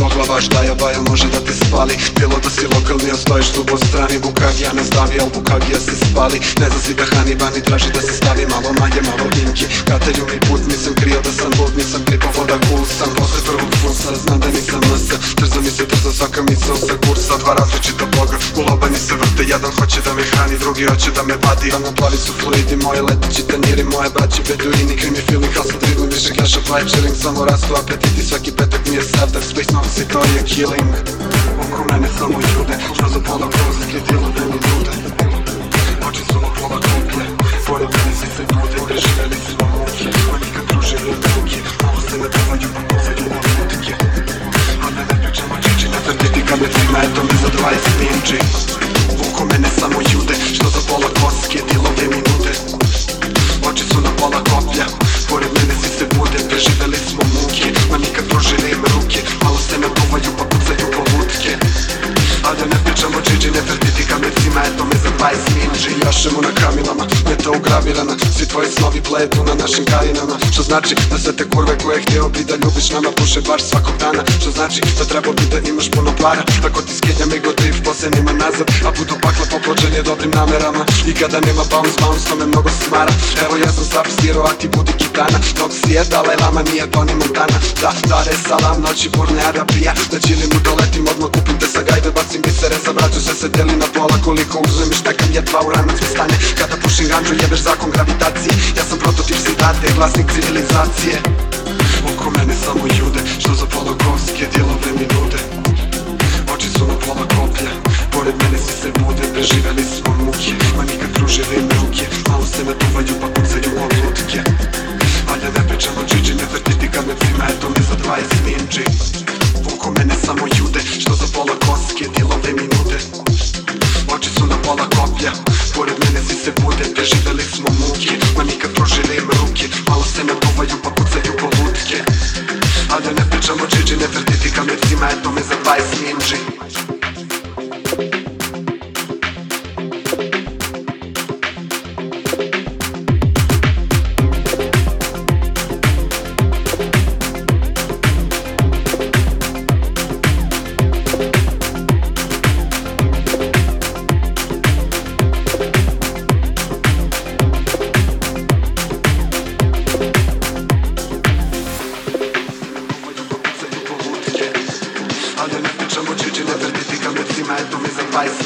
mogla baš da štaja baja može da te spali. Bilo da si lokalni, a stojiš tu po strani. Bukag ja ne davi, al Bukag ja se spali. Ne zna si da Haniban i traži da se stavi. Malo manje, malo vinki Katelju mi put, nisam krio da sam lud Nisam pripo voda gul sam. Posle prvog fursa, znam da nisam masa Trzo mi se trzo, svaka misla sa kursa. Dva različita bloga, u lobanji se vrte. Jedan hoće da me hrani, drugi hoće da me vadi Rano da plavi su fluidi, moji leteći tanjiri Moje braće beduini, krimi, feeling, hustle, dribbling Više keša, vibe, želim samo rastu apetiti. Svaki petak mi je savdak, space, no i to je killing Oko mene samo ljude, što za pola prozike Tijelo da mi nude Oči su mu pola kuplje Pored mene svi se bude, preživeli smo muke Ma nikad družili ruke Malo se ne davaju, pa pozaju na lutike A da ne pričamo čiči, ne tvrditi kad me cima Eto me za 20 minči Oko mene samo ljude, A da ne pričamo džiđi, ne tvrditi kamercima Eto me za 20 minđi Jašemo na kamilama, meta ugravirana. Svi tvoji snovi bledu na našim kajinama Što znači da sve te kurve koje htio bi da ljubiš nama Puše baš svakog dana. Što znači da treba bi da imaš puno para. Tako ti skenja mi go drift posenima nazad A budu pakla poplođenje dobrim namerama. I kada nema bounce, bounce to me mnogo smara. Evo ja sam Sapi Zero, a ti budi kitana. Dok si je Dalai Lama, nije Tony Montana. Da, dare salam, noći burne Arabija Da čilim u doletim, odmah kupim te sa gajbe Bacim bisere, sa braću sve se deli na pola. Koliko uzmem i štekam jedva u u ranacku stanje Kada pušim ganđu jebeš zakon gravitacije. Ja sam prototip sindate, vlasnik civilizacije. Oko mene samo jude, što za pola kovske dijelove mi nude. Oči su na pola koplja, pored mene svi se bude Preživeli smo muke, ma nikad kružile im ruke Malo se naduvaju pa pucaju oblutke. Valja ne pričam o džiđi, ne vrtiti kamercima, eto me za 20 ninji Oko mene samo jude, što za pola koske dijelove mi nude. Oči su na pola koplja Поряд мене звідси буде, біжи до них смамуки На міках прожили ми руки Мало се не буваю, покуцаю полудки А да не pričamo чи не tvrditi kam je cima, eto me za 20 instrumentu więcej bajs